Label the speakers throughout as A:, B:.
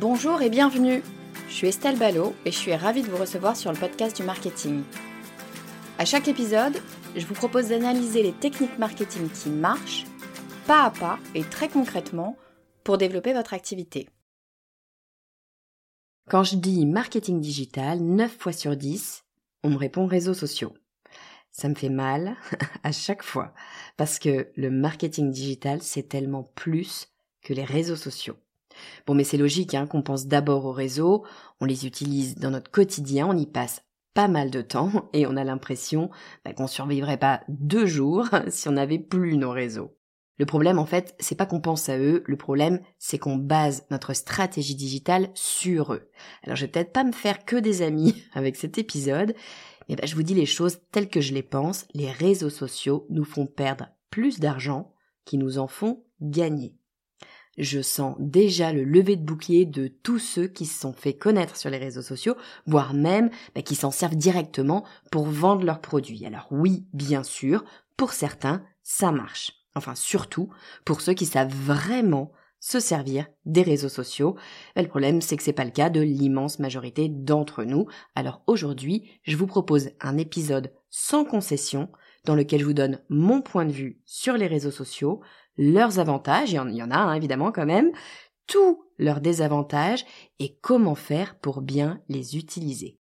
A: Bonjour et bienvenue. Je suis Estelle Ballot et je suis ravie de vous recevoir sur le podcast du marketing. À chaque épisode, je vous propose d'analyser les techniques marketing qui marchent, pas à pas et très concrètement, pour développer votre activité. Quand je dis marketing digital, 9 fois sur 10, on me répond réseaux sociaux. Ça me fait mal à chaque fois parce que le marketing digital, c'est tellement plus que les réseaux sociaux. Bon, mais c'est logique hein, qu'on pense d'abord aux réseaux, on les utilise dans notre quotidien, on y passe pas mal de temps et on a l'impression bah, qu'on survivrait pas deux jours si on n'avait plus nos réseaux. Le problème, en fait, c'est pas qu'on pense à eux, le problème, c'est qu'on base notre stratégie digitale sur eux. Alors, je vais peut-être pas me faire que des amis avec cet épisode, mais bah, je vous dis les choses telles que je les pense. Les réseaux sociaux nous font perdre plus d'argent qu'ils nous en font gagner. Je sens déjà le lever de bouclier de tous ceux qui se sont fait connaître sur les réseaux sociaux, voire même bah, qui s'en servent directement pour vendre leurs produits. Alors oui, bien sûr, pour certains, ça marche. Enfin, surtout pour ceux qui savent vraiment se servir des réseaux sociaux. le problème, c'est que c'est pas le cas de l'immense majorité d'entre nous. Alors aujourd'hui, je vous propose un épisode sans concession dans lequel je vous donne mon point de vue sur les réseaux sociaux, leurs avantages, il y en a hein, évidemment quand même, tous leurs désavantages et comment faire pour bien les utiliser.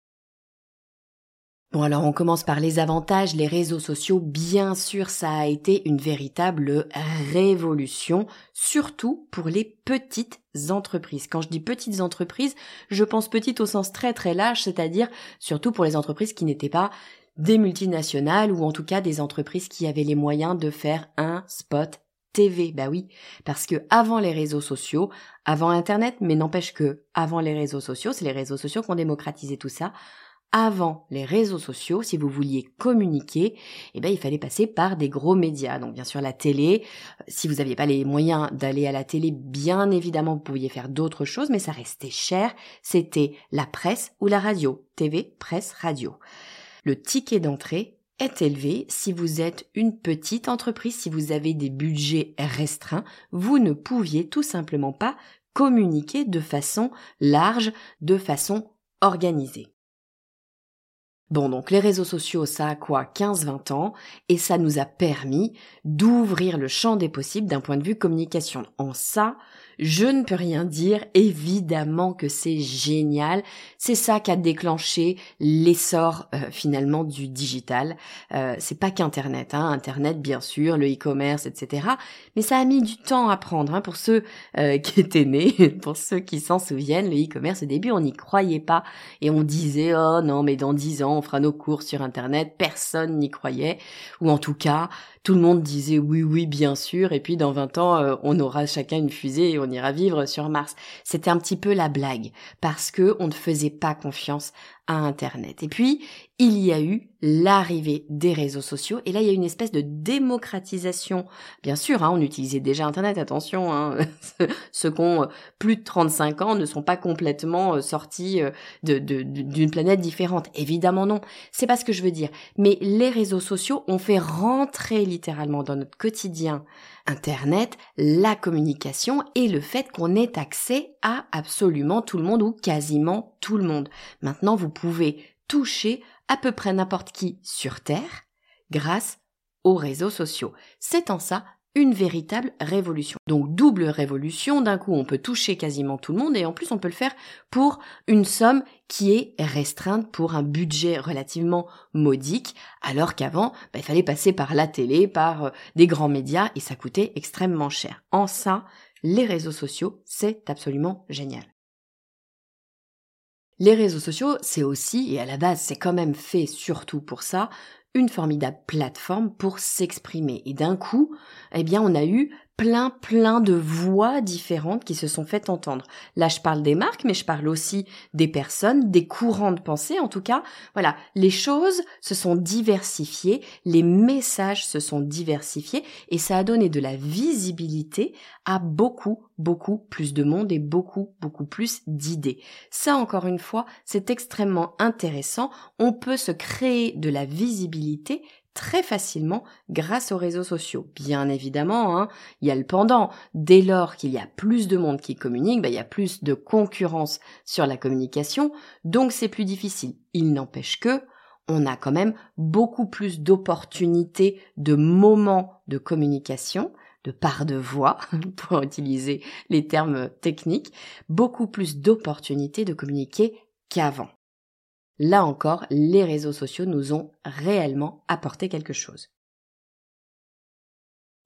A: Bon alors on commence par les avantages, les réseaux sociaux, bien sûr ça a été une véritable révolution, surtout pour les petites entreprises. Quand je dis petites entreprises, je pense petites au sens très très large, c'est-à-dire surtout pour les entreprises qui n'étaient pas des multinationales ou en tout cas des entreprises qui avaient les moyens de faire un spot TV, bah oui, parce que avant les réseaux sociaux, avant Internet, mais n'empêche que avant les réseaux sociaux, c'est les réseaux sociaux qui ont démocratisé tout ça. Avant les réseaux sociaux, si vous vouliez communiquer, eh ben, il fallait passer par des gros médias. Donc, bien sûr, la télé. Si vous n'aviez pas les moyens d'aller à la télé, bien évidemment, vous pouviez faire d'autres choses, mais ça restait cher. C'était la presse ou la radio. TV, presse, radio. Le ticket d'entrée, est élevé si vous êtes une petite entreprise, si vous avez des budgets restreints, vous ne pouviez tout simplement pas communiquer de façon large, de façon organisée. Bon, donc les réseaux sociaux, ça a quoi 15-20 ans, et ça nous a permis d'ouvrir le champ des possibles d'un point de vue communication. En ça, je ne peux rien dire, évidemment que c'est génial. C'est ça qui a déclenché l'essor euh, finalement du digital. Euh, c'est pas qu'Internet, hein. Internet bien sûr, le e-commerce, etc. Mais ça a mis du temps à prendre hein, pour ceux euh, qui étaient nés, pour ceux qui s'en souviennent. Le e-commerce au début, on n'y croyait pas et on disait oh non mais dans dix ans on fera nos cours sur Internet. Personne n'y croyait ou en tout cas tout le monde disait oui oui bien sûr et puis dans 20 ans on aura chacun une fusée ira vivre sur Mars. C'était un petit peu la blague parce que on ne faisait pas confiance Internet. Et puis, il y a eu l'arrivée des réseaux sociaux. Et là, il y a une espèce de démocratisation. Bien sûr, hein, on utilisait déjà Internet, attention, hein, ceux qui ont plus de 35 ans ne sont pas complètement euh, sortis euh, d'une planète différente. Évidemment non, c'est pas ce que je veux dire. Mais les réseaux sociaux ont fait rentrer littéralement dans notre quotidien Internet, la communication et le fait qu'on ait accès à absolument tout le monde ou quasiment tout le monde. Maintenant, vous pouvez toucher à peu près n'importe qui sur Terre grâce aux réseaux sociaux. C'est en ça une véritable révolution. Donc double révolution, d'un coup on peut toucher quasiment tout le monde et en plus on peut le faire pour une somme qui est restreinte pour un budget relativement modique, alors qu'avant bah, il fallait passer par la télé, par euh, des grands médias et ça coûtait extrêmement cher. En ça, les réseaux sociaux, c'est absolument génial. Les réseaux sociaux, c'est aussi, et à la base c'est quand même fait surtout pour ça, une formidable plateforme pour s'exprimer. Et d'un coup, eh bien, on a eu plein, plein de voix différentes qui se sont fait entendre. Là, je parle des marques, mais je parle aussi des personnes, des courants de pensée. En tout cas, voilà, les choses se sont diversifiées, les messages se sont diversifiés, et ça a donné de la visibilité à beaucoup, beaucoup plus de monde et beaucoup, beaucoup plus d'idées. Ça, encore une fois, c'est extrêmement intéressant. On peut se créer de la visibilité très facilement grâce aux réseaux sociaux. Bien évidemment, hein, il y a le pendant. Dès lors qu'il y a plus de monde qui communique, bah, il y a plus de concurrence sur la communication, donc c'est plus difficile. Il n'empêche que on a quand même beaucoup plus d'opportunités, de moments de communication, de part de voix, pour utiliser les termes techniques, beaucoup plus d'opportunités de communiquer qu'avant. Là encore, les réseaux sociaux nous ont réellement apporté quelque chose.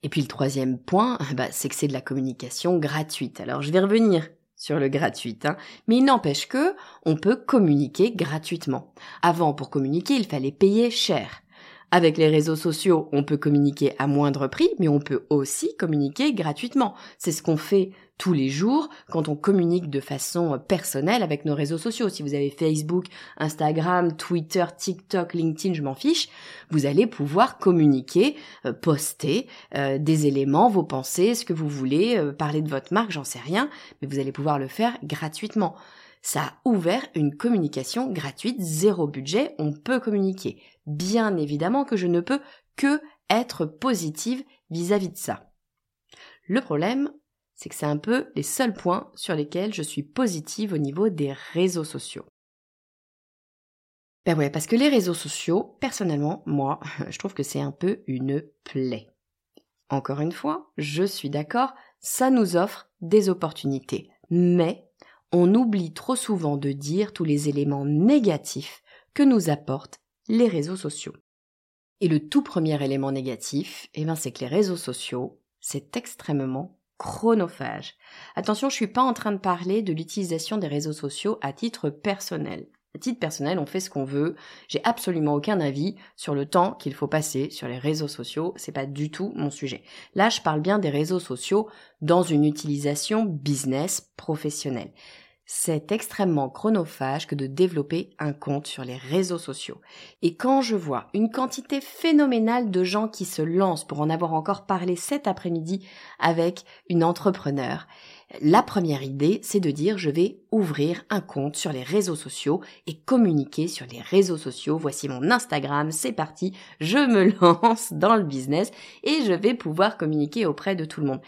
A: Et puis le troisième point, bah, c'est que c'est de la communication gratuite. Alors je vais revenir sur le gratuit, hein, mais il n'empêche que on peut communiquer gratuitement. Avant, pour communiquer, il fallait payer cher. Avec les réseaux sociaux, on peut communiquer à moindre prix, mais on peut aussi communiquer gratuitement. C'est ce qu'on fait tous les jours quand on communique de façon personnelle avec nos réseaux sociaux. Si vous avez Facebook, Instagram, Twitter, TikTok, LinkedIn, je m'en fiche, vous allez pouvoir communiquer, euh, poster euh, des éléments, vos pensées, ce que vous voulez, euh, parler de votre marque, j'en sais rien, mais vous allez pouvoir le faire gratuitement. Ça a ouvert une communication gratuite, zéro budget, on peut communiquer. Bien évidemment que je ne peux que être positive vis-à-vis de ça. Le problème, c'est que c'est un peu les seuls points sur lesquels je suis positive au niveau des réseaux sociaux. Ben ouais, parce que les réseaux sociaux, personnellement, moi, je trouve que c'est un peu une plaie. Encore une fois, je suis d'accord, ça nous offre des opportunités. Mais on oublie trop souvent de dire tous les éléments négatifs que nous apportent les réseaux sociaux. Et le tout premier élément négatif, eh ben, c'est que les réseaux sociaux, c'est extrêmement chronophage. Attention, je suis pas en train de parler de l'utilisation des réseaux sociaux à titre personnel. À titre personnel, on fait ce qu'on veut. J'ai absolument aucun avis sur le temps qu'il faut passer sur les réseaux sociaux. C'est pas du tout mon sujet. Là, je parle bien des réseaux sociaux dans une utilisation business professionnelle. C'est extrêmement chronophage que de développer un compte sur les réseaux sociaux. Et quand je vois une quantité phénoménale de gens qui se lancent pour en avoir encore parlé cet après-midi avec une entrepreneur, la première idée, c'est de dire je vais ouvrir un compte sur les réseaux sociaux et communiquer sur les réseaux sociaux. Voici mon Instagram, c'est parti, je me lance dans le business et je vais pouvoir communiquer auprès de tout le monde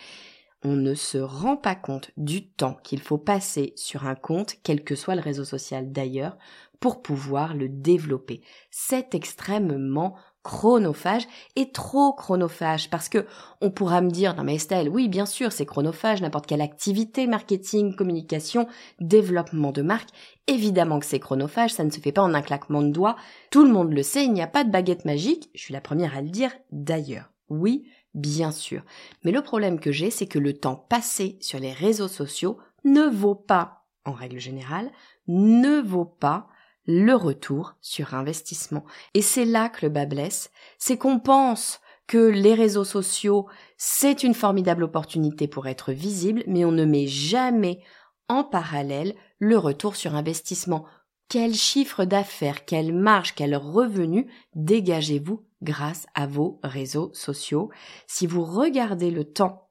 A: on ne se rend pas compte du temps qu'il faut passer sur un compte, quel que soit le réseau social d'ailleurs, pour pouvoir le développer. C'est extrêmement chronophage et trop chronophage parce que on pourra me dire non mais Estelle oui bien sûr c'est chronophage n'importe quelle activité marketing communication développement de marque évidemment que c'est chronophage ça ne se fait pas en un claquement de doigts tout le monde le sait il n'y a pas de baguette magique je suis la première à le dire d'ailleurs oui bien sûr. Mais le problème que j'ai, c'est que le temps passé sur les réseaux sociaux ne vaut pas, en règle générale, ne vaut pas le retour sur investissement. Et c'est là que le bas blesse, c'est qu'on pense que les réseaux sociaux, c'est une formidable opportunité pour être visible, mais on ne met jamais en parallèle le retour sur investissement. Quel chiffre d'affaires, quelle marge, quel revenu dégagez-vous grâce à vos réseaux sociaux si vous regardez le temps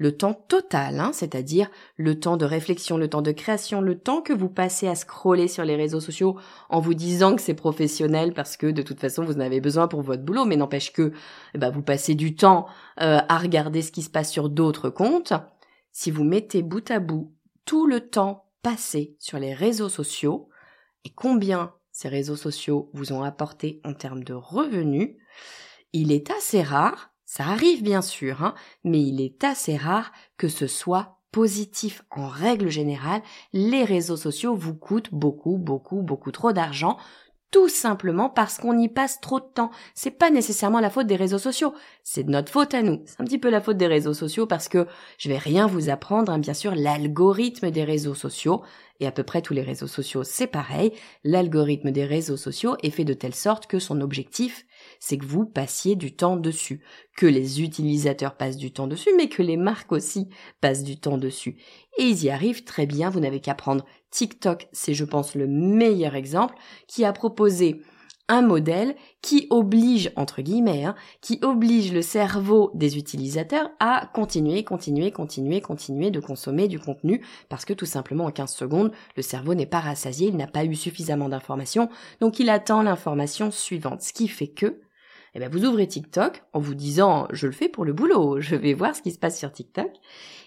A: le temps total, hein, c'est-à-dire le temps de réflexion, le temps de création, le temps que vous passez à scroller sur les réseaux sociaux en vous disant que c'est professionnel parce que de toute façon vous en avez besoin pour votre boulot, mais n'empêche que eh ben, vous passez du temps euh, à regarder ce qui se passe sur d'autres comptes. Si vous mettez bout à bout tout le temps passé sur les réseaux sociaux et combien ces réseaux sociaux vous ont apporté en termes de revenus, il est assez rare ça arrive bien sûr, hein, mais il est assez rare que ce soit positif. En règle générale, les réseaux sociaux vous coûtent beaucoup, beaucoup, beaucoup trop d'argent tout simplement parce qu'on y passe trop de temps. C'est pas nécessairement la faute des réseaux sociaux, c'est de notre faute à nous. C'est un petit peu la faute des réseaux sociaux parce que je vais rien vous apprendre, hein, bien sûr, l'algorithme des réseaux sociaux et à peu près tous les réseaux sociaux, c'est pareil. L'algorithme des réseaux sociaux est fait de telle sorte que son objectif, c'est que vous passiez du temps dessus, que les utilisateurs passent du temps dessus, mais que les marques aussi passent du temps dessus. Et ils y arrivent très bien, vous n'avez qu'à prendre TikTok, c'est je pense le meilleur exemple, qui a proposé un modèle qui oblige, entre guillemets, hein, qui oblige le cerveau des utilisateurs à continuer, continuer, continuer, continuer de consommer du contenu, parce que tout simplement en 15 secondes, le cerveau n'est pas rassasié, il n'a pas eu suffisamment d'informations, donc il attend l'information suivante, ce qui fait que, eh bien, vous ouvrez TikTok en vous disant, je le fais pour le boulot, je vais voir ce qui se passe sur TikTok,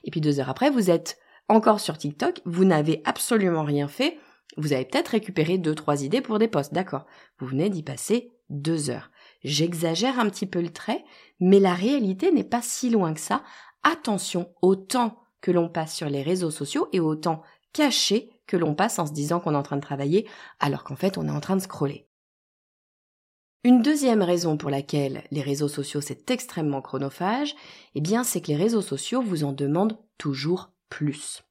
A: et puis deux heures après, vous êtes encore sur TikTok, vous n'avez absolument rien fait, vous avez peut-être récupéré deux, trois idées pour des posts, d'accord. Vous venez d'y passer deux heures. J'exagère un petit peu le trait, mais la réalité n'est pas si loin que ça. Attention au temps que l'on passe sur les réseaux sociaux et au temps caché que l'on passe en se disant qu'on est en train de travailler alors qu'en fait on est en train de scroller. Une deuxième raison pour laquelle les réseaux sociaux c'est extrêmement chronophage, eh bien c'est que les réseaux sociaux vous en demandent toujours plus.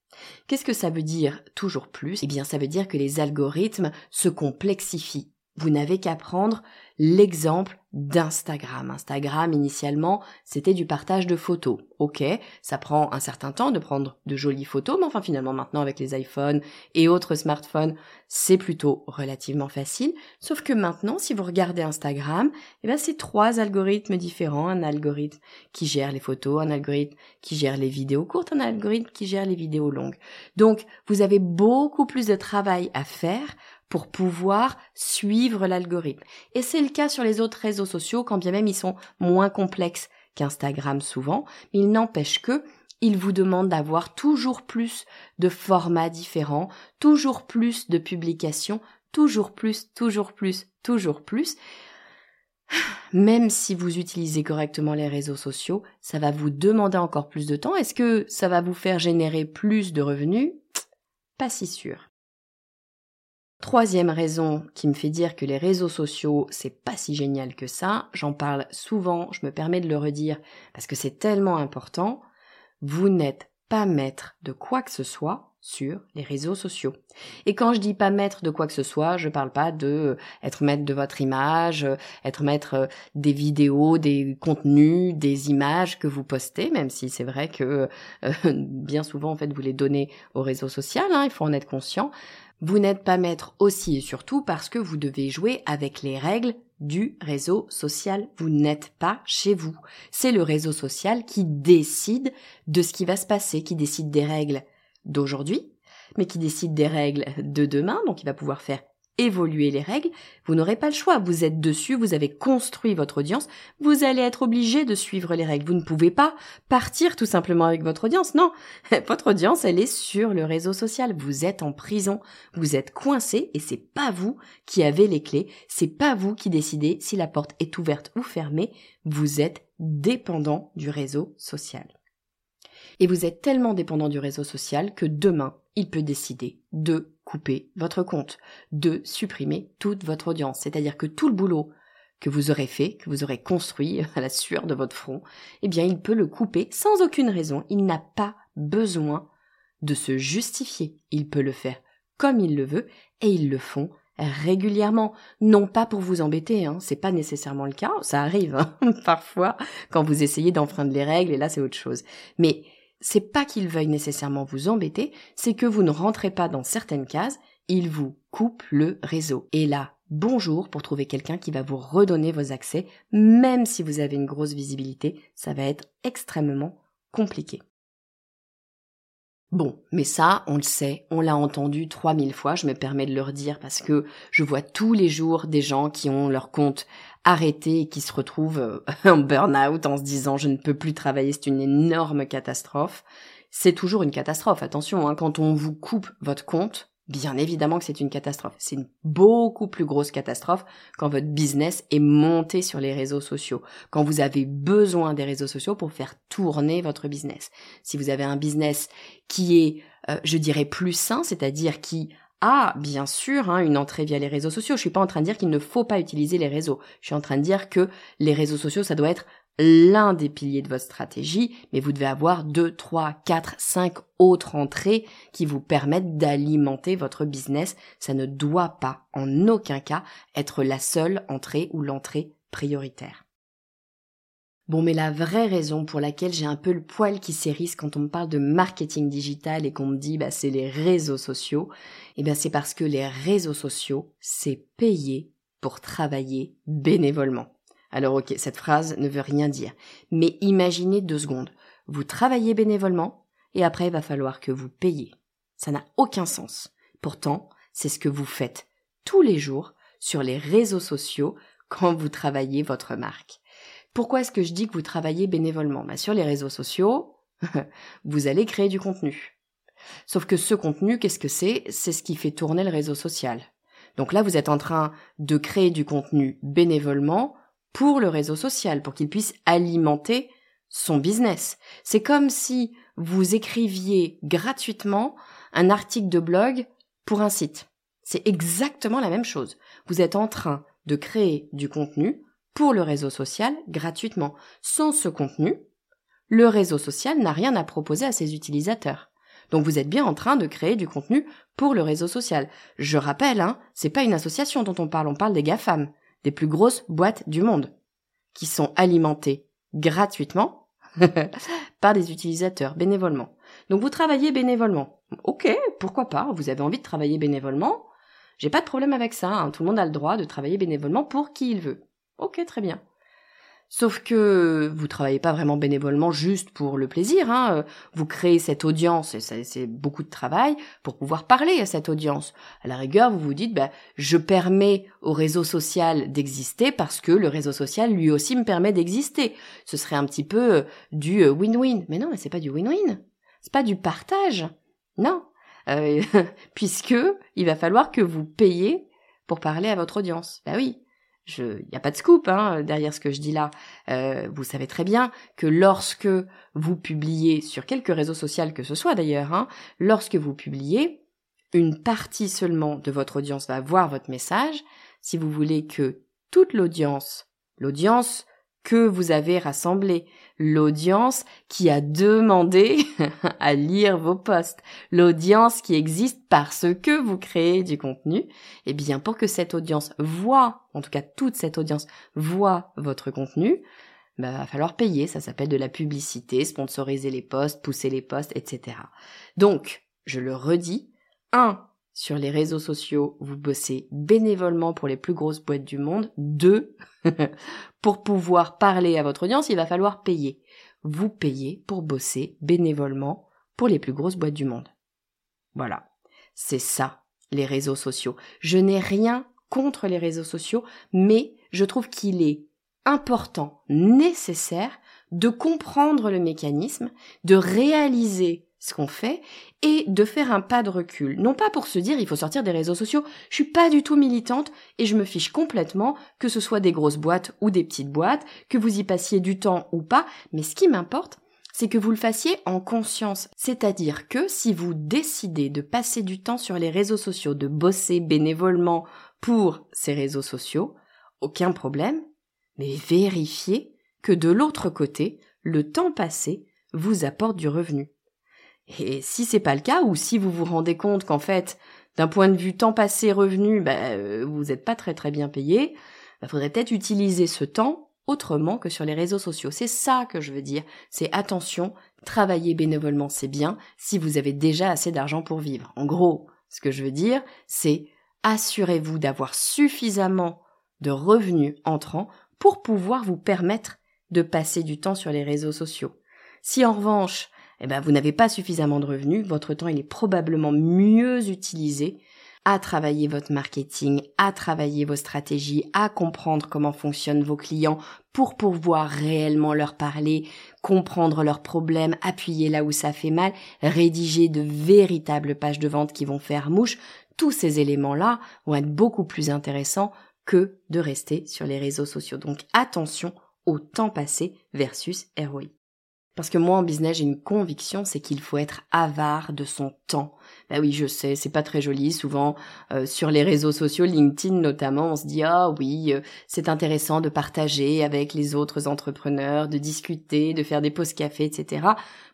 A: Qu'est-ce que ça veut dire toujours plus? Eh bien, ça veut dire que les algorithmes se complexifient. Vous n'avez qu'à prendre l'exemple d'Instagram. Instagram, initialement, c'était du partage de photos. Ok, ça prend un certain temps de prendre de jolies photos, mais enfin finalement maintenant avec les iPhones et autres smartphones, c'est plutôt relativement facile. Sauf que maintenant, si vous regardez Instagram, eh ben c'est trois algorithmes différents. Un algorithme qui gère les photos, un algorithme qui gère les vidéos courtes, un algorithme qui gère les vidéos longues. Donc, vous avez beaucoup plus de travail à faire pour pouvoir suivre l'algorithme. Et c'est le cas sur les autres réseaux sociaux, quand bien même ils sont moins complexes qu'Instagram souvent, mais il n'empêche que ils vous demandent d'avoir toujours plus de formats différents, toujours plus de publications, toujours plus, toujours plus, toujours plus. Même si vous utilisez correctement les réseaux sociaux, ça va vous demander encore plus de temps. Est-ce que ça va vous faire générer plus de revenus? Pas si sûr. Troisième raison qui me fait dire que les réseaux sociaux, c'est pas si génial que ça, j'en parle souvent, je me permets de le redire parce que c'est tellement important, vous n'êtes pas maître de quoi que ce soit sur les réseaux sociaux. Et quand je dis pas maître de quoi que ce soit, je parle pas de euh, être maître de votre image, euh, être maître euh, des vidéos, des contenus, des images que vous postez, même si c'est vrai que bien souvent en fait vous les donnez aux réseaux sociaux, hein, il faut en être conscient. Vous n'êtes pas maître aussi et surtout parce que vous devez jouer avec les règles du réseau social. Vous n'êtes pas chez vous. C'est le réseau social qui décide de ce qui va se passer, qui décide des règles d'aujourd'hui, mais qui décide des règles de demain, donc il va pouvoir faire évoluer les règles, vous n'aurez pas le choix. Vous êtes dessus, vous avez construit votre audience, vous allez être obligé de suivre les règles. Vous ne pouvez pas partir tout simplement avec votre audience. Non, votre audience, elle est sur le réseau social. Vous êtes en prison, vous êtes coincé et c'est pas vous qui avez les clés, c'est pas vous qui décidez si la porte est ouverte ou fermée. Vous êtes dépendant du réseau social. Et vous êtes tellement dépendant du réseau social que demain, il peut décider de couper votre compte, de supprimer toute votre audience. C'est-à-dire que tout le boulot que vous aurez fait, que vous aurez construit à la sueur de votre front, eh bien, il peut le couper sans aucune raison. Il n'a pas besoin de se justifier. Il peut le faire comme il le veut et ils le font régulièrement. Non pas pour vous embêter, hein, c'est pas nécessairement le cas, ça arrive hein, parfois quand vous essayez d'enfreindre les règles et là c'est autre chose. Mais c'est pas qu'ils veuillent nécessairement vous embêter, c'est que vous ne rentrez pas dans certaines cases, il vous coupe le réseau. Et là, bonjour pour trouver quelqu'un qui va vous redonner vos accès, même si vous avez une grosse visibilité, ça va être extrêmement compliqué. Bon, mais ça, on le sait, on l'a entendu 3000 fois, je me permets de le redire parce que je vois tous les jours des gens qui ont leur compte arrêté et qui se retrouvent euh, en burn-out en se disant je ne peux plus travailler, c'est une énorme catastrophe. C'est toujours une catastrophe, attention, hein, quand on vous coupe votre compte, Bien évidemment que c'est une catastrophe. C'est une beaucoup plus grosse catastrophe quand votre business est monté sur les réseaux sociaux, quand vous avez besoin des réseaux sociaux pour faire tourner votre business. Si vous avez un business qui est, euh, je dirais, plus sain, c'est-à-dire qui a bien sûr hein, une entrée via les réseaux sociaux. Je suis pas en train de dire qu'il ne faut pas utiliser les réseaux. Je suis en train de dire que les réseaux sociaux, ça doit être l'un des piliers de votre stratégie, mais vous devez avoir deux, trois, quatre, cinq autres entrées qui vous permettent d'alimenter votre business. Ça ne doit pas, en aucun cas, être la seule entrée ou l'entrée prioritaire. Bon, mais la vraie raison pour laquelle j'ai un peu le poil qui s'érisse quand on me parle de marketing digital et qu'on me dit bah c'est les réseaux sociaux, eh bien c'est parce que les réseaux sociaux, c'est payer pour travailler bénévolement. Alors ok, cette phrase ne veut rien dire. Mais imaginez deux secondes. Vous travaillez bénévolement et après il va falloir que vous payiez. Ça n'a aucun sens. Pourtant, c'est ce que vous faites tous les jours sur les réseaux sociaux quand vous travaillez votre marque. Pourquoi est-ce que je dis que vous travaillez bénévolement? Bah, Sur les réseaux sociaux, vous allez créer du contenu. Sauf que ce contenu, qu'est-ce que c'est? C'est ce qui fait tourner le réseau social. Donc là, vous êtes en train de créer du contenu bénévolement pour le réseau social, pour qu'il puisse alimenter son business. C'est comme si vous écriviez gratuitement un article de blog pour un site. C'est exactement la même chose. Vous êtes en train de créer du contenu pour le réseau social gratuitement. Sans ce contenu, le réseau social n'a rien à proposer à ses utilisateurs. Donc vous êtes bien en train de créer du contenu pour le réseau social. Je rappelle, hein, c'est pas une association dont on parle, on parle des GAFAM des plus grosses boîtes du monde, qui sont alimentées gratuitement par des utilisateurs bénévolement. Donc vous travaillez bénévolement. Ok, pourquoi pas, vous avez envie de travailler bénévolement. J'ai pas de problème avec ça, hein. tout le monde a le droit de travailler bénévolement pour qui il veut. Ok, très bien. Sauf que vous travaillez pas vraiment bénévolement juste pour le plaisir. Hein. Vous créez cette audience, et c'est beaucoup de travail, pour pouvoir parler à cette audience. À la rigueur, vous vous dites, bah, je permets au réseau social d'exister parce que le réseau social lui aussi me permet d'exister. Ce serait un petit peu euh, du euh, win-win. Mais non, mais c'est pas du win-win. C'est pas du partage. Non. Euh, puisque il va falloir que vous payiez pour parler à votre audience. Bah oui. Il n'y a pas de scoop hein, derrière ce que je dis là. Euh, vous savez très bien que lorsque vous publiez sur quelque réseau social que ce soit d'ailleurs, hein, lorsque vous publiez, une partie seulement de votre audience va voir votre message. Si vous voulez que toute l'audience, l'audience que vous avez rassemblé, l'audience qui a demandé à lire vos posts, l'audience qui existe parce que vous créez du contenu, eh bien pour que cette audience voit, en tout cas toute cette audience voit votre contenu, bah, va falloir payer, ça s'appelle de la publicité, sponsoriser les posts, pousser les posts, etc. Donc, je le redis, un, sur les réseaux sociaux, vous bossez bénévolement pour les plus grosses boîtes du monde. Deux, pour pouvoir parler à votre audience, il va falloir payer. Vous payez pour bosser bénévolement pour les plus grosses boîtes du monde. Voilà. C'est ça, les réseaux sociaux. Je n'ai rien contre les réseaux sociaux, mais je trouve qu'il est important, nécessaire, de comprendre le mécanisme, de réaliser ce qu'on fait et de faire un pas de recul. Non pas pour se dire il faut sortir des réseaux sociaux, je suis pas du tout militante et je me fiche complètement que ce soit des grosses boîtes ou des petites boîtes, que vous y passiez du temps ou pas, mais ce qui m'importe, c'est que vous le fassiez en conscience. C'est-à-dire que si vous décidez de passer du temps sur les réseaux sociaux, de bosser bénévolement pour ces réseaux sociaux, aucun problème, mais vérifiez que de l'autre côté, le temps passé vous apporte du revenu. Et si c'est pas le cas, ou si vous vous rendez compte qu'en fait, d'un point de vue temps passé revenu, euh, vous n'êtes pas très très bien payé, il bah, faudrait peut-être utiliser ce temps autrement que sur les réseaux sociaux. C'est ça que je veux dire. C'est attention, travailler bénévolement c'est bien si vous avez déjà assez d'argent pour vivre. En gros, Ce que je veux dire, c'est assurez-vous d'avoir suffisamment de revenus entrants pour pouvoir vous permettre de passer du temps sur les réseaux sociaux. Si en revanche, eh ben, vous n'avez pas suffisamment de revenus, votre temps il est probablement mieux utilisé à travailler votre marketing, à travailler vos stratégies, à comprendre comment fonctionnent vos clients pour pouvoir réellement leur parler, comprendre leurs problèmes, appuyer là où ça fait mal, rédiger de véritables pages de vente qui vont faire mouche. Tous ces éléments-là vont être beaucoup plus intéressants que de rester sur les réseaux sociaux. Donc attention au temps passé versus ROI. Parce que moi en business j'ai une conviction, c'est qu'il faut être avare de son temps. Bah oui, je sais, c'est pas très joli. Souvent euh, sur les réseaux sociaux, LinkedIn notamment, on se dit ah oui, euh, c'est intéressant de partager avec les autres entrepreneurs, de discuter, de faire des pauses café, etc.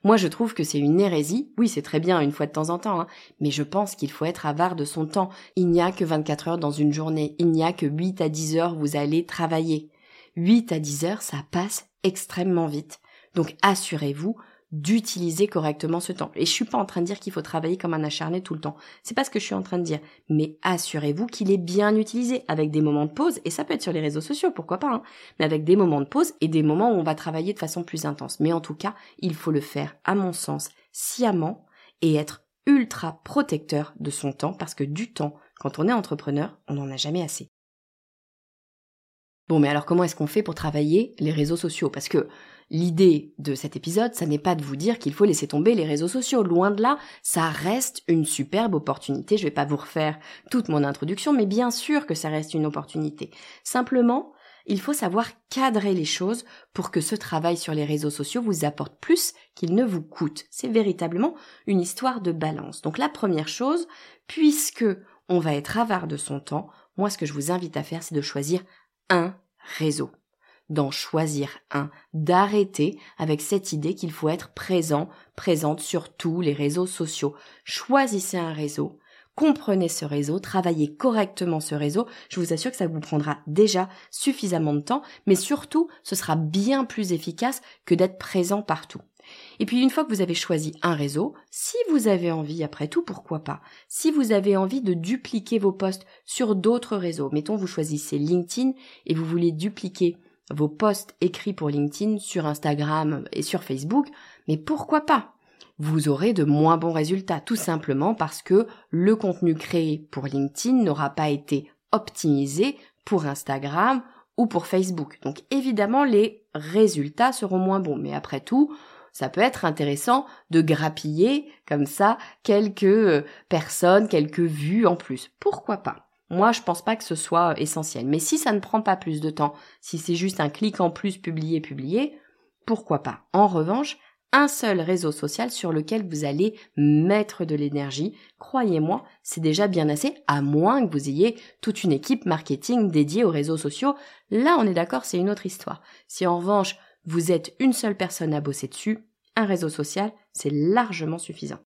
A: Moi je trouve que c'est une hérésie. Oui, c'est très bien une fois de temps en temps, hein, mais je pense qu'il faut être avare de son temps. Il n'y a que 24 heures dans une journée. Il n'y a que 8 à 10 heures vous allez travailler. 8 à 10 heures, ça passe extrêmement vite. Donc assurez-vous d'utiliser correctement ce temps. Et je suis pas en train de dire qu'il faut travailler comme un acharné tout le temps. C'est pas ce que je suis en train de dire. Mais assurez-vous qu'il est bien utilisé avec des moments de pause. Et ça peut être sur les réseaux sociaux, pourquoi pas, hein, mais avec des moments de pause et des moments où on va travailler de façon plus intense. Mais en tout cas, il faut le faire, à mon sens, sciemment et être ultra protecteur de son temps parce que du temps, quand on est entrepreneur, on n'en a jamais assez. Bon, mais alors comment est-ce qu'on fait pour travailler les réseaux sociaux? Parce que L'idée de cet épisode, ça n'est pas de vous dire qu'il faut laisser tomber les réseaux sociaux. Loin de là, ça reste une superbe opportunité. Je vais pas vous refaire toute mon introduction, mais bien sûr que ça reste une opportunité. Simplement, il faut savoir cadrer les choses pour que ce travail sur les réseaux sociaux vous apporte plus qu'il ne vous coûte. C'est véritablement une histoire de balance. Donc la première chose, puisque on va être avare de son temps, moi ce que je vous invite à faire, c'est de choisir un réseau d'en choisir un, d'arrêter avec cette idée qu'il faut être présent, présente sur tous les réseaux sociaux. Choisissez un réseau, comprenez ce réseau, travaillez correctement ce réseau, je vous assure que ça vous prendra déjà suffisamment de temps, mais surtout, ce sera bien plus efficace que d'être présent partout. Et puis une fois que vous avez choisi un réseau, si vous avez envie, après tout, pourquoi pas, si vous avez envie de dupliquer vos posts sur d'autres réseaux, mettons vous choisissez LinkedIn et vous voulez dupliquer vos posts écrits pour LinkedIn sur Instagram et sur Facebook, mais pourquoi pas? Vous aurez de moins bons résultats, tout simplement parce que le contenu créé pour LinkedIn n'aura pas été optimisé pour Instagram ou pour Facebook. Donc évidemment, les résultats seront moins bons, mais après tout, ça peut être intéressant de grappiller comme ça quelques euh, personnes, quelques vues en plus. Pourquoi pas? Moi, je pense pas que ce soit essentiel. Mais si ça ne prend pas plus de temps, si c'est juste un clic en plus publier, publier, pourquoi pas? En revanche, un seul réseau social sur lequel vous allez mettre de l'énergie, croyez-moi, c'est déjà bien assez, à moins que vous ayez toute une équipe marketing dédiée aux réseaux sociaux. Là, on est d'accord, c'est une autre histoire. Si en revanche, vous êtes une seule personne à bosser dessus, un réseau social, c'est largement suffisant.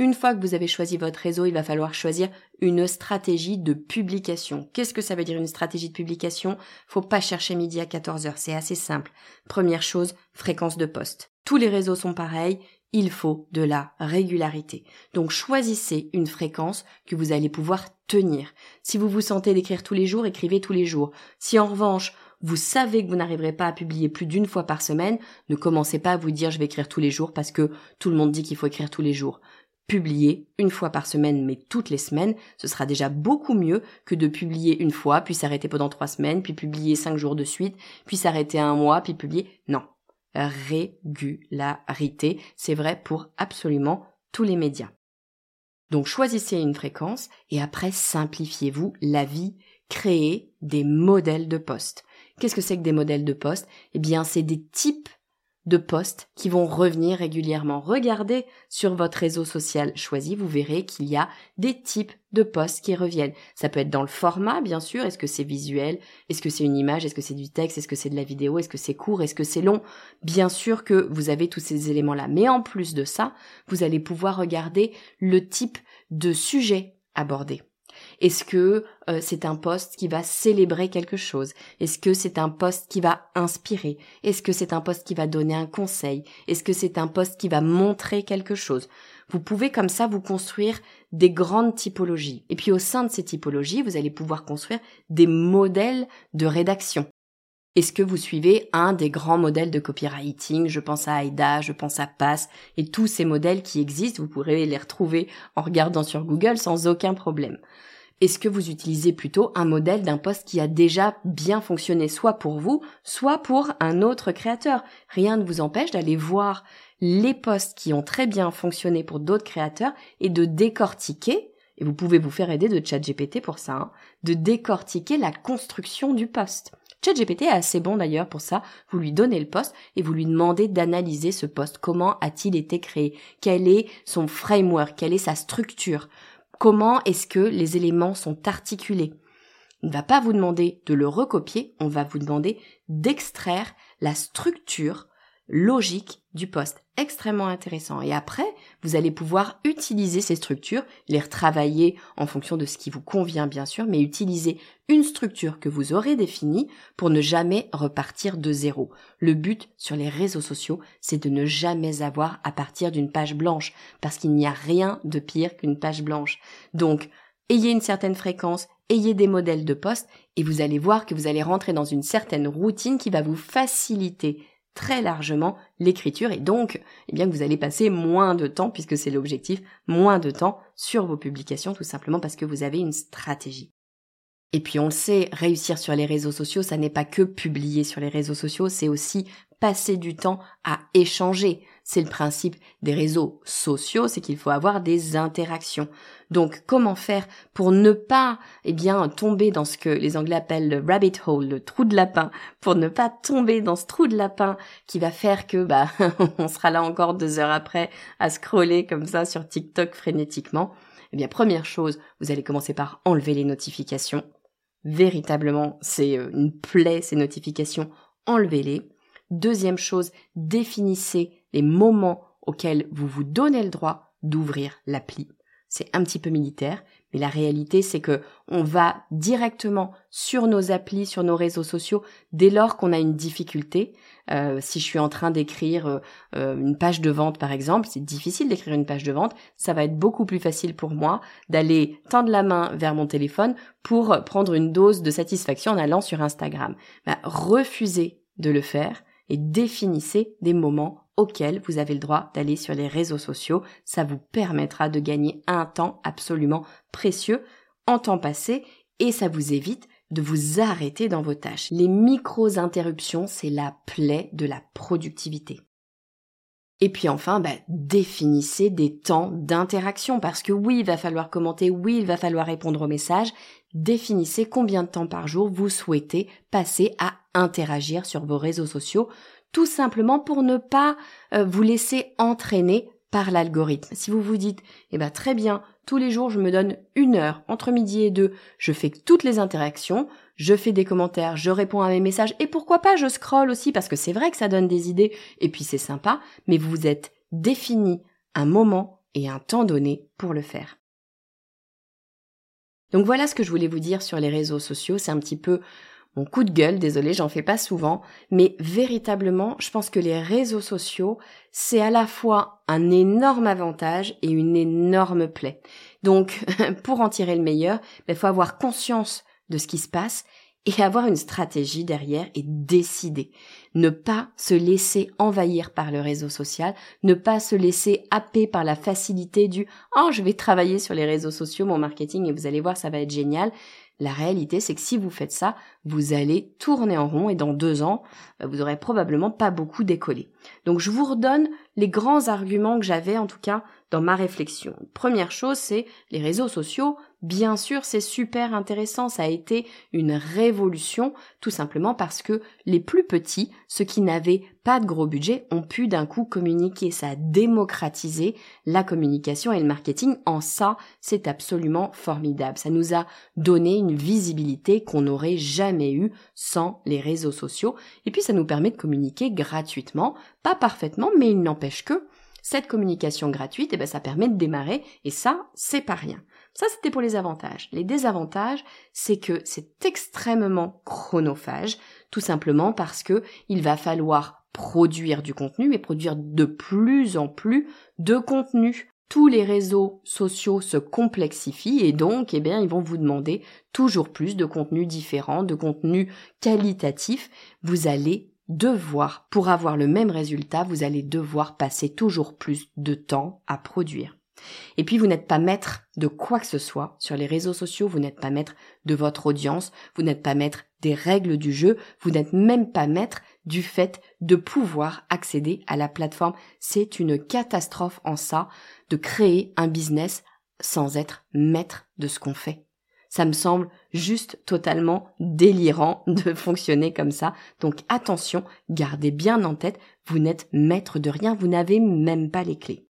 A: Une fois que vous avez choisi votre réseau, il va falloir choisir une stratégie de publication. Qu'est-ce que ça veut dire une stratégie de publication? Faut pas chercher midi à 14 heures, c'est assez simple. Première chose, fréquence de poste. Tous les réseaux sont pareils, il faut de la régularité. Donc choisissez une fréquence que vous allez pouvoir tenir. Si vous vous sentez d'écrire tous les jours, écrivez tous les jours. Si en revanche, vous savez que vous n'arriverez pas à publier plus d'une fois par semaine, ne commencez pas à vous dire je vais écrire tous les jours parce que tout le monde dit qu'il faut écrire tous les jours publier une fois par semaine, mais toutes les semaines, ce sera déjà beaucoup mieux que de publier une fois, puis s'arrêter pendant trois semaines, puis publier cinq jours de suite, puis s'arrêter un mois, puis publier. Non. Régularité, c'est vrai pour absolument tous les médias. Donc choisissez une fréquence et après simplifiez-vous la vie, créez des modèles de poste. Qu'est-ce que c'est que des modèles de poste? Eh bien, c'est des types de posts qui vont revenir régulièrement. Regardez sur votre réseau social choisi, vous verrez qu'il y a des types de posts qui reviennent. Ça peut être dans le format, bien sûr. Est-ce que c'est visuel? Est-ce que c'est une image? Est-ce que c'est du texte? Est-ce que c'est de la vidéo? Est-ce que c'est court? Est-ce que c'est long? Bien sûr que vous avez tous ces éléments-là. Mais en plus de ça, vous allez pouvoir regarder le type de sujet abordé. Est-ce que euh, c'est un poste qui va célébrer quelque chose? Est-ce que c'est un poste qui va inspirer? Est-ce que c'est un poste qui va donner un conseil? Est-ce que c'est un poste qui va montrer quelque chose? Vous pouvez comme ça vous construire des grandes typologies. Et puis au sein de ces typologies, vous allez pouvoir construire des modèles de rédaction. Est-ce que vous suivez un des grands modèles de copywriting? Je pense à AIDA, je pense à PASS et tous ces modèles qui existent, vous pourrez les retrouver en regardant sur Google sans aucun problème. Est-ce que vous utilisez plutôt un modèle d'un poste qui a déjà bien fonctionné soit pour vous, soit pour un autre créateur? Rien ne vous empêche d'aller voir les postes qui ont très bien fonctionné pour d'autres créateurs et de décortiquer, et vous pouvez vous faire aider de ChatGPT pour ça, hein, de décortiquer la construction du poste. ChatGPT est assez bon d'ailleurs pour ça. Vous lui donnez le poste et vous lui demandez d'analyser ce poste. Comment a-t-il été créé? Quel est son framework? Quelle est sa structure? Comment est-ce que les éléments sont articulés. Il ne va pas vous demander de le recopier, on va vous demander d'extraire la structure logique du poste. Extrêmement intéressant. Et après, vous allez pouvoir utiliser ces structures, les retravailler en fonction de ce qui vous convient bien sûr, mais utiliser une structure que vous aurez définie pour ne jamais repartir de zéro. Le but sur les réseaux sociaux, c'est de ne jamais avoir à partir d'une page blanche, parce qu'il n'y a rien de pire qu'une page blanche. Donc, ayez une certaine fréquence, ayez des modèles de poste, et vous allez voir que vous allez rentrer dans une certaine routine qui va vous faciliter très largement l'écriture et donc eh bien que vous allez passer moins de temps puisque c'est l'objectif, moins de temps sur vos publications tout simplement parce que vous avez une stratégie. Et puis on le sait, réussir sur les réseaux sociaux, ça n'est pas que publier sur les réseaux sociaux, c'est aussi passer du temps à échanger. C'est le principe des réseaux sociaux, c'est qu'il faut avoir des interactions. Donc, comment faire pour ne pas, eh bien, tomber dans ce que les Anglais appellent le rabbit hole, le trou de lapin, pour ne pas tomber dans ce trou de lapin qui va faire que, bah, on sera là encore deux heures après à scroller comme ça sur TikTok frénétiquement? Eh bien, première chose, vous allez commencer par enlever les notifications. Véritablement, c'est euh, une plaie, ces notifications. Enlevez-les. Deuxième chose, définissez les moments auxquels vous vous donnez le droit d'ouvrir l'appli. C'est un petit peu militaire, mais la réalité c'est que on va directement sur nos applis, sur nos réseaux sociaux dès lors qu'on a une difficulté. Euh, si je suis en train d'écrire euh, euh, une page de vente par exemple, c'est difficile d'écrire une page de vente, ça va être beaucoup plus facile pour moi d'aller tendre la main vers mon téléphone pour prendre une dose de satisfaction en allant sur Instagram. Bah, refusez de le faire et définissez des moments auxquels vous avez le droit d'aller sur les réseaux sociaux. Ça vous permettra de gagner un temps absolument précieux en temps passé et ça vous évite de vous arrêter dans vos tâches. Les micro-interruptions, c'est la plaie de la productivité. Et puis enfin, bah, définissez des temps d'interaction parce que oui, il va falloir commenter, oui, il va falloir répondre aux messages. Définissez combien de temps par jour vous souhaitez passer à interagir sur vos réseaux sociaux, tout simplement pour ne pas euh, vous laisser entraîner par l'algorithme. Si vous vous dites, eh ben très bien, tous les jours je me donne une heure entre midi et deux, je fais toutes les interactions, je fais des commentaires, je réponds à mes messages et pourquoi pas je scroll aussi parce que c'est vrai que ça donne des idées et puis c'est sympa, mais vous vous êtes défini un moment et un temps donné pour le faire. Donc voilà ce que je voulais vous dire sur les réseaux sociaux, c'est un petit peu mon coup de gueule, désolé, j'en fais pas souvent, mais véritablement, je pense que les réseaux sociaux, c'est à la fois un énorme avantage et une énorme plaie. Donc, pour en tirer le meilleur, il ben, faut avoir conscience de ce qui se passe et avoir une stratégie derrière et décider. Ne pas se laisser envahir par le réseau social, ne pas se laisser happer par la facilité du oh je vais travailler sur les réseaux sociaux, mon marketing et vous allez voir ça va être génial. La réalité, c'est que si vous faites ça, vous allez tourner en rond et dans deux ans, euh, vous aurez probablement pas beaucoup décollé. Donc je vous redonne les grands arguments que j'avais en tout cas dans ma réflexion. Première chose, c'est les réseaux sociaux. Bien sûr, c'est super intéressant. Ça a été une révolution, tout simplement parce que les plus petits, ceux qui n'avaient pas de gros budget, ont pu d'un coup communiquer. Ça a démocratisé la communication et le marketing. En ça, c'est absolument formidable. Ça nous a donné une visibilité qu'on n'aurait jamais eue sans les réseaux sociaux. Et puis, ça nous permet de communiquer gratuitement. Pas parfaitement, mais il n'empêche que cette communication gratuite, eh ben, ça permet de démarrer et ça, c'est pas rien. Ça, c'était pour les avantages. Les désavantages, c'est que c'est extrêmement chronophage, tout simplement parce que il va falloir produire du contenu et produire de plus en plus de contenu. Tous les réseaux sociaux se complexifient et donc, eh bien, ils vont vous demander toujours plus de contenu différent, de contenu qualitatif. Vous allez devoir, pour avoir le même résultat, vous allez devoir passer toujours plus de temps à produire. Et puis vous n'êtes pas maître de quoi que ce soit sur les réseaux sociaux, vous n'êtes pas maître de votre audience, vous n'êtes pas maître des règles du jeu, vous n'êtes même pas maître du fait de pouvoir accéder à la plateforme. C'est une catastrophe en ça de créer un business sans être maître de ce qu'on fait. Ça me semble juste totalement délirant de fonctionner comme ça. Donc attention, gardez bien en tête, vous n'êtes maître de rien, vous n'avez même pas les clés.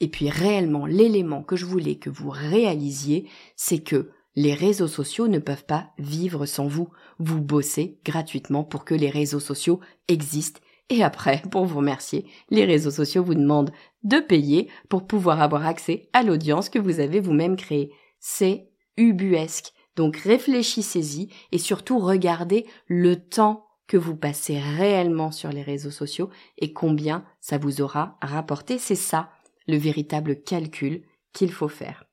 A: Et puis réellement, l'élément que je voulais que vous réalisiez, c'est que les réseaux sociaux ne peuvent pas vivre sans vous. Vous bossez gratuitement pour que les réseaux sociaux existent. Et après, pour vous remercier, les réseaux sociaux vous demandent de payer pour pouvoir avoir accès à l'audience que vous avez vous-même créée. C'est ubuesque. Donc réfléchissez-y et surtout regardez le temps que vous passez réellement sur les réseaux sociaux et combien ça vous aura rapporté. C'est ça le véritable calcul qu'il faut faire.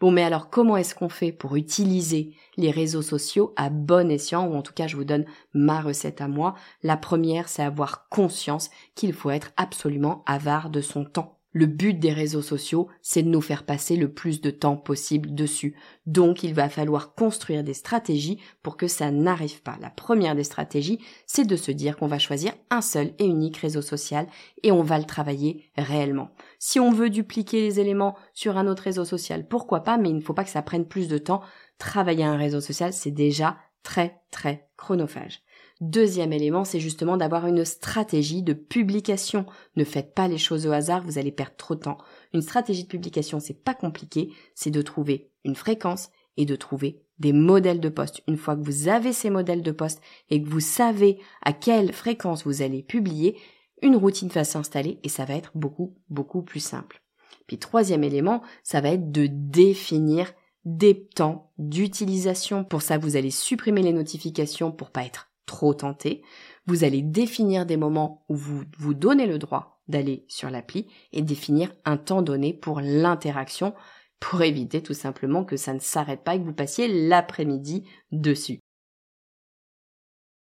A: Bon, mais alors comment est-ce qu'on fait pour utiliser les réseaux sociaux à bon escient, ou en tout cas je vous donne ma recette à moi. La première, c'est avoir conscience qu'il faut être absolument avare de son temps. Le but des réseaux sociaux, c'est de nous faire passer le plus de temps possible dessus. Donc il va falloir construire des stratégies pour que ça n'arrive pas. La première des stratégies, c'est de se dire qu'on va choisir un seul et unique réseau social et on va le travailler réellement. Si on veut dupliquer les éléments sur un autre réseau social, pourquoi pas, mais il ne faut pas que ça prenne plus de temps. Travailler un réseau social, c'est déjà très très chronophage. Deuxième élément, c'est justement d'avoir une stratégie de publication. Ne faites pas les choses au hasard, vous allez perdre trop de temps. Une stratégie de publication, c'est pas compliqué, c'est de trouver une fréquence et de trouver des modèles de poste. Une fois que vous avez ces modèles de poste et que vous savez à quelle fréquence vous allez publier, une routine va s'installer et ça va être beaucoup, beaucoup plus simple. Puis troisième élément, ça va être de définir des temps d'utilisation. Pour ça, vous allez supprimer les notifications pour pas être trop tenté. Vous allez définir des moments où vous vous donnez le droit d'aller sur l'appli et définir un temps donné pour l'interaction pour éviter tout simplement que ça ne s'arrête pas et que vous passiez l'après-midi dessus.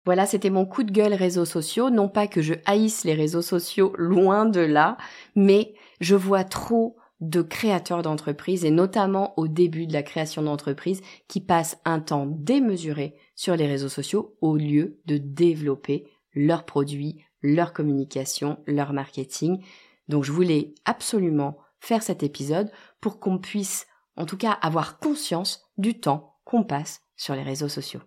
A: Voilà, c'était mon coup de gueule réseaux sociaux. Non pas que je haïsse les réseaux sociaux, loin de là, mais je vois trop de créateurs d'entreprises et notamment au début de la création d'entreprise qui passent un temps démesuré sur les réseaux sociaux au lieu de développer leurs produits, leur communication, leur marketing. Donc je voulais absolument faire cet épisode pour qu'on puisse en tout cas avoir conscience du temps qu'on passe sur les réseaux sociaux.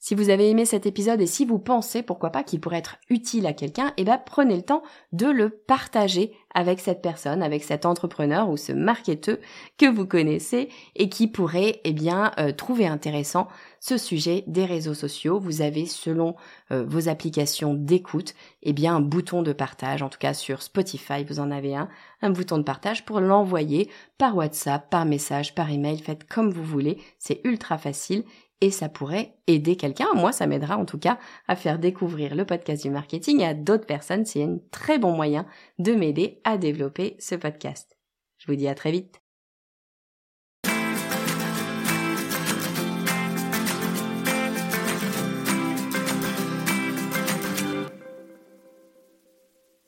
A: Si vous avez aimé cet épisode et si vous pensez, pourquoi pas, qu'il pourrait être utile à quelqu'un, eh ben, prenez le temps de le partager avec cette personne, avec cet entrepreneur ou ce marketeur que vous connaissez et qui pourrait, eh bien, euh, trouver intéressant ce sujet des réseaux sociaux. Vous avez, selon euh, vos applications d'écoute, eh bien, un bouton de partage. En tout cas, sur Spotify, vous en avez un, un bouton de partage pour l'envoyer par WhatsApp, par message, par email. Faites comme vous voulez. C'est ultra facile et ça pourrait aider quelqu'un. Moi, ça m'aidera en tout cas à faire découvrir le podcast du marketing à d'autres personnes. C'est un très bon moyen de m'aider à développer ce podcast. Je vous dis à très vite.